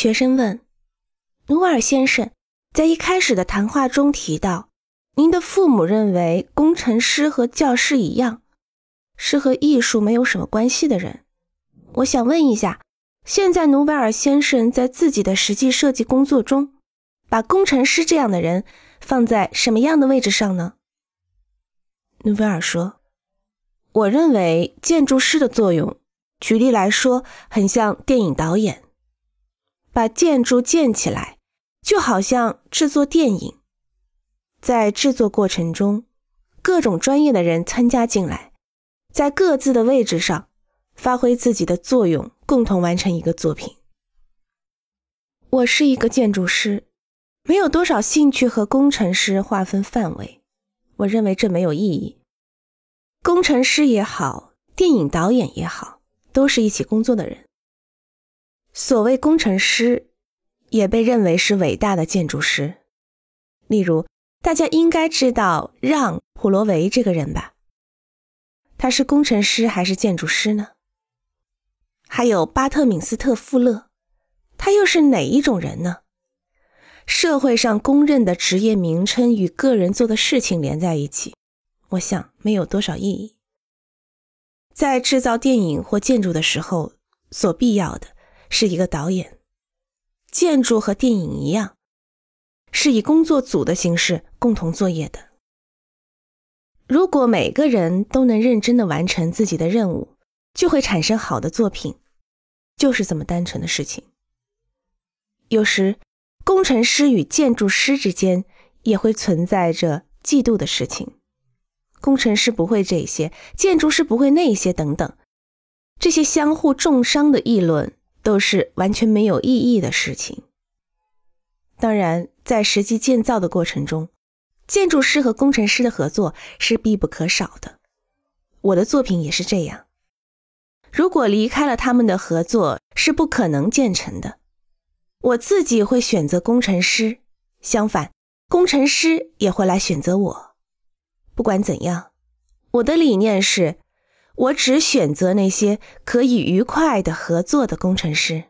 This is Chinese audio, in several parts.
学生问：“努瓦尔先生，在一开始的谈话中提到，您的父母认为工程师和教师一样，是和艺术没有什么关系的人。我想问一下，现在努瓦尔先生在自己的实际设计工作中，把工程师这样的人放在什么样的位置上呢？”努维尔说：“我认为建筑师的作用，举例来说，很像电影导演。”把建筑建起来，就好像制作电影。在制作过程中，各种专业的人参加进来，在各自的位置上发挥自己的作用，共同完成一个作品。我是一个建筑师，没有多少兴趣和工程师划分范围。我认为这没有意义。工程师也好，电影导演也好，都是一起工作的人。所谓工程师，也被认为是伟大的建筑师。例如，大家应该知道让·普罗维这个人吧？他是工程师还是建筑师呢？还有巴特敏斯特·富勒，他又是哪一种人呢？社会上公认的职业名称与个人做的事情连在一起，我想没有多少意义。在制造电影或建筑的时候，所必要的。是一个导演，建筑和电影一样，是以工作组的形式共同作业的。如果每个人都能认真的完成自己的任务，就会产生好的作品，就是这么单纯的事情。有时，工程师与建筑师之间也会存在着嫉妒的事情，工程师不会这些，建筑师不会那些，等等，这些相互重伤的议论。都是完全没有意义的事情。当然，在实际建造的过程中，建筑师和工程师的合作是必不可少的。我的作品也是这样。如果离开了他们的合作，是不可能建成的。我自己会选择工程师，相反，工程师也会来选择我。不管怎样，我的理念是。我只选择那些可以愉快的合作的工程师。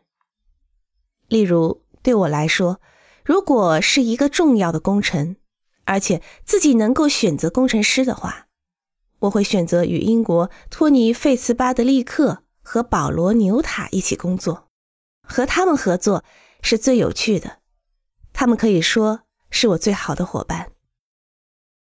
例如，对我来说，如果是一个重要的工程，而且自己能够选择工程师的话，我会选择与英国托尼·费茨巴德利克和保罗·纽塔一起工作。和他们合作是最有趣的，他们可以说是我最好的伙伴。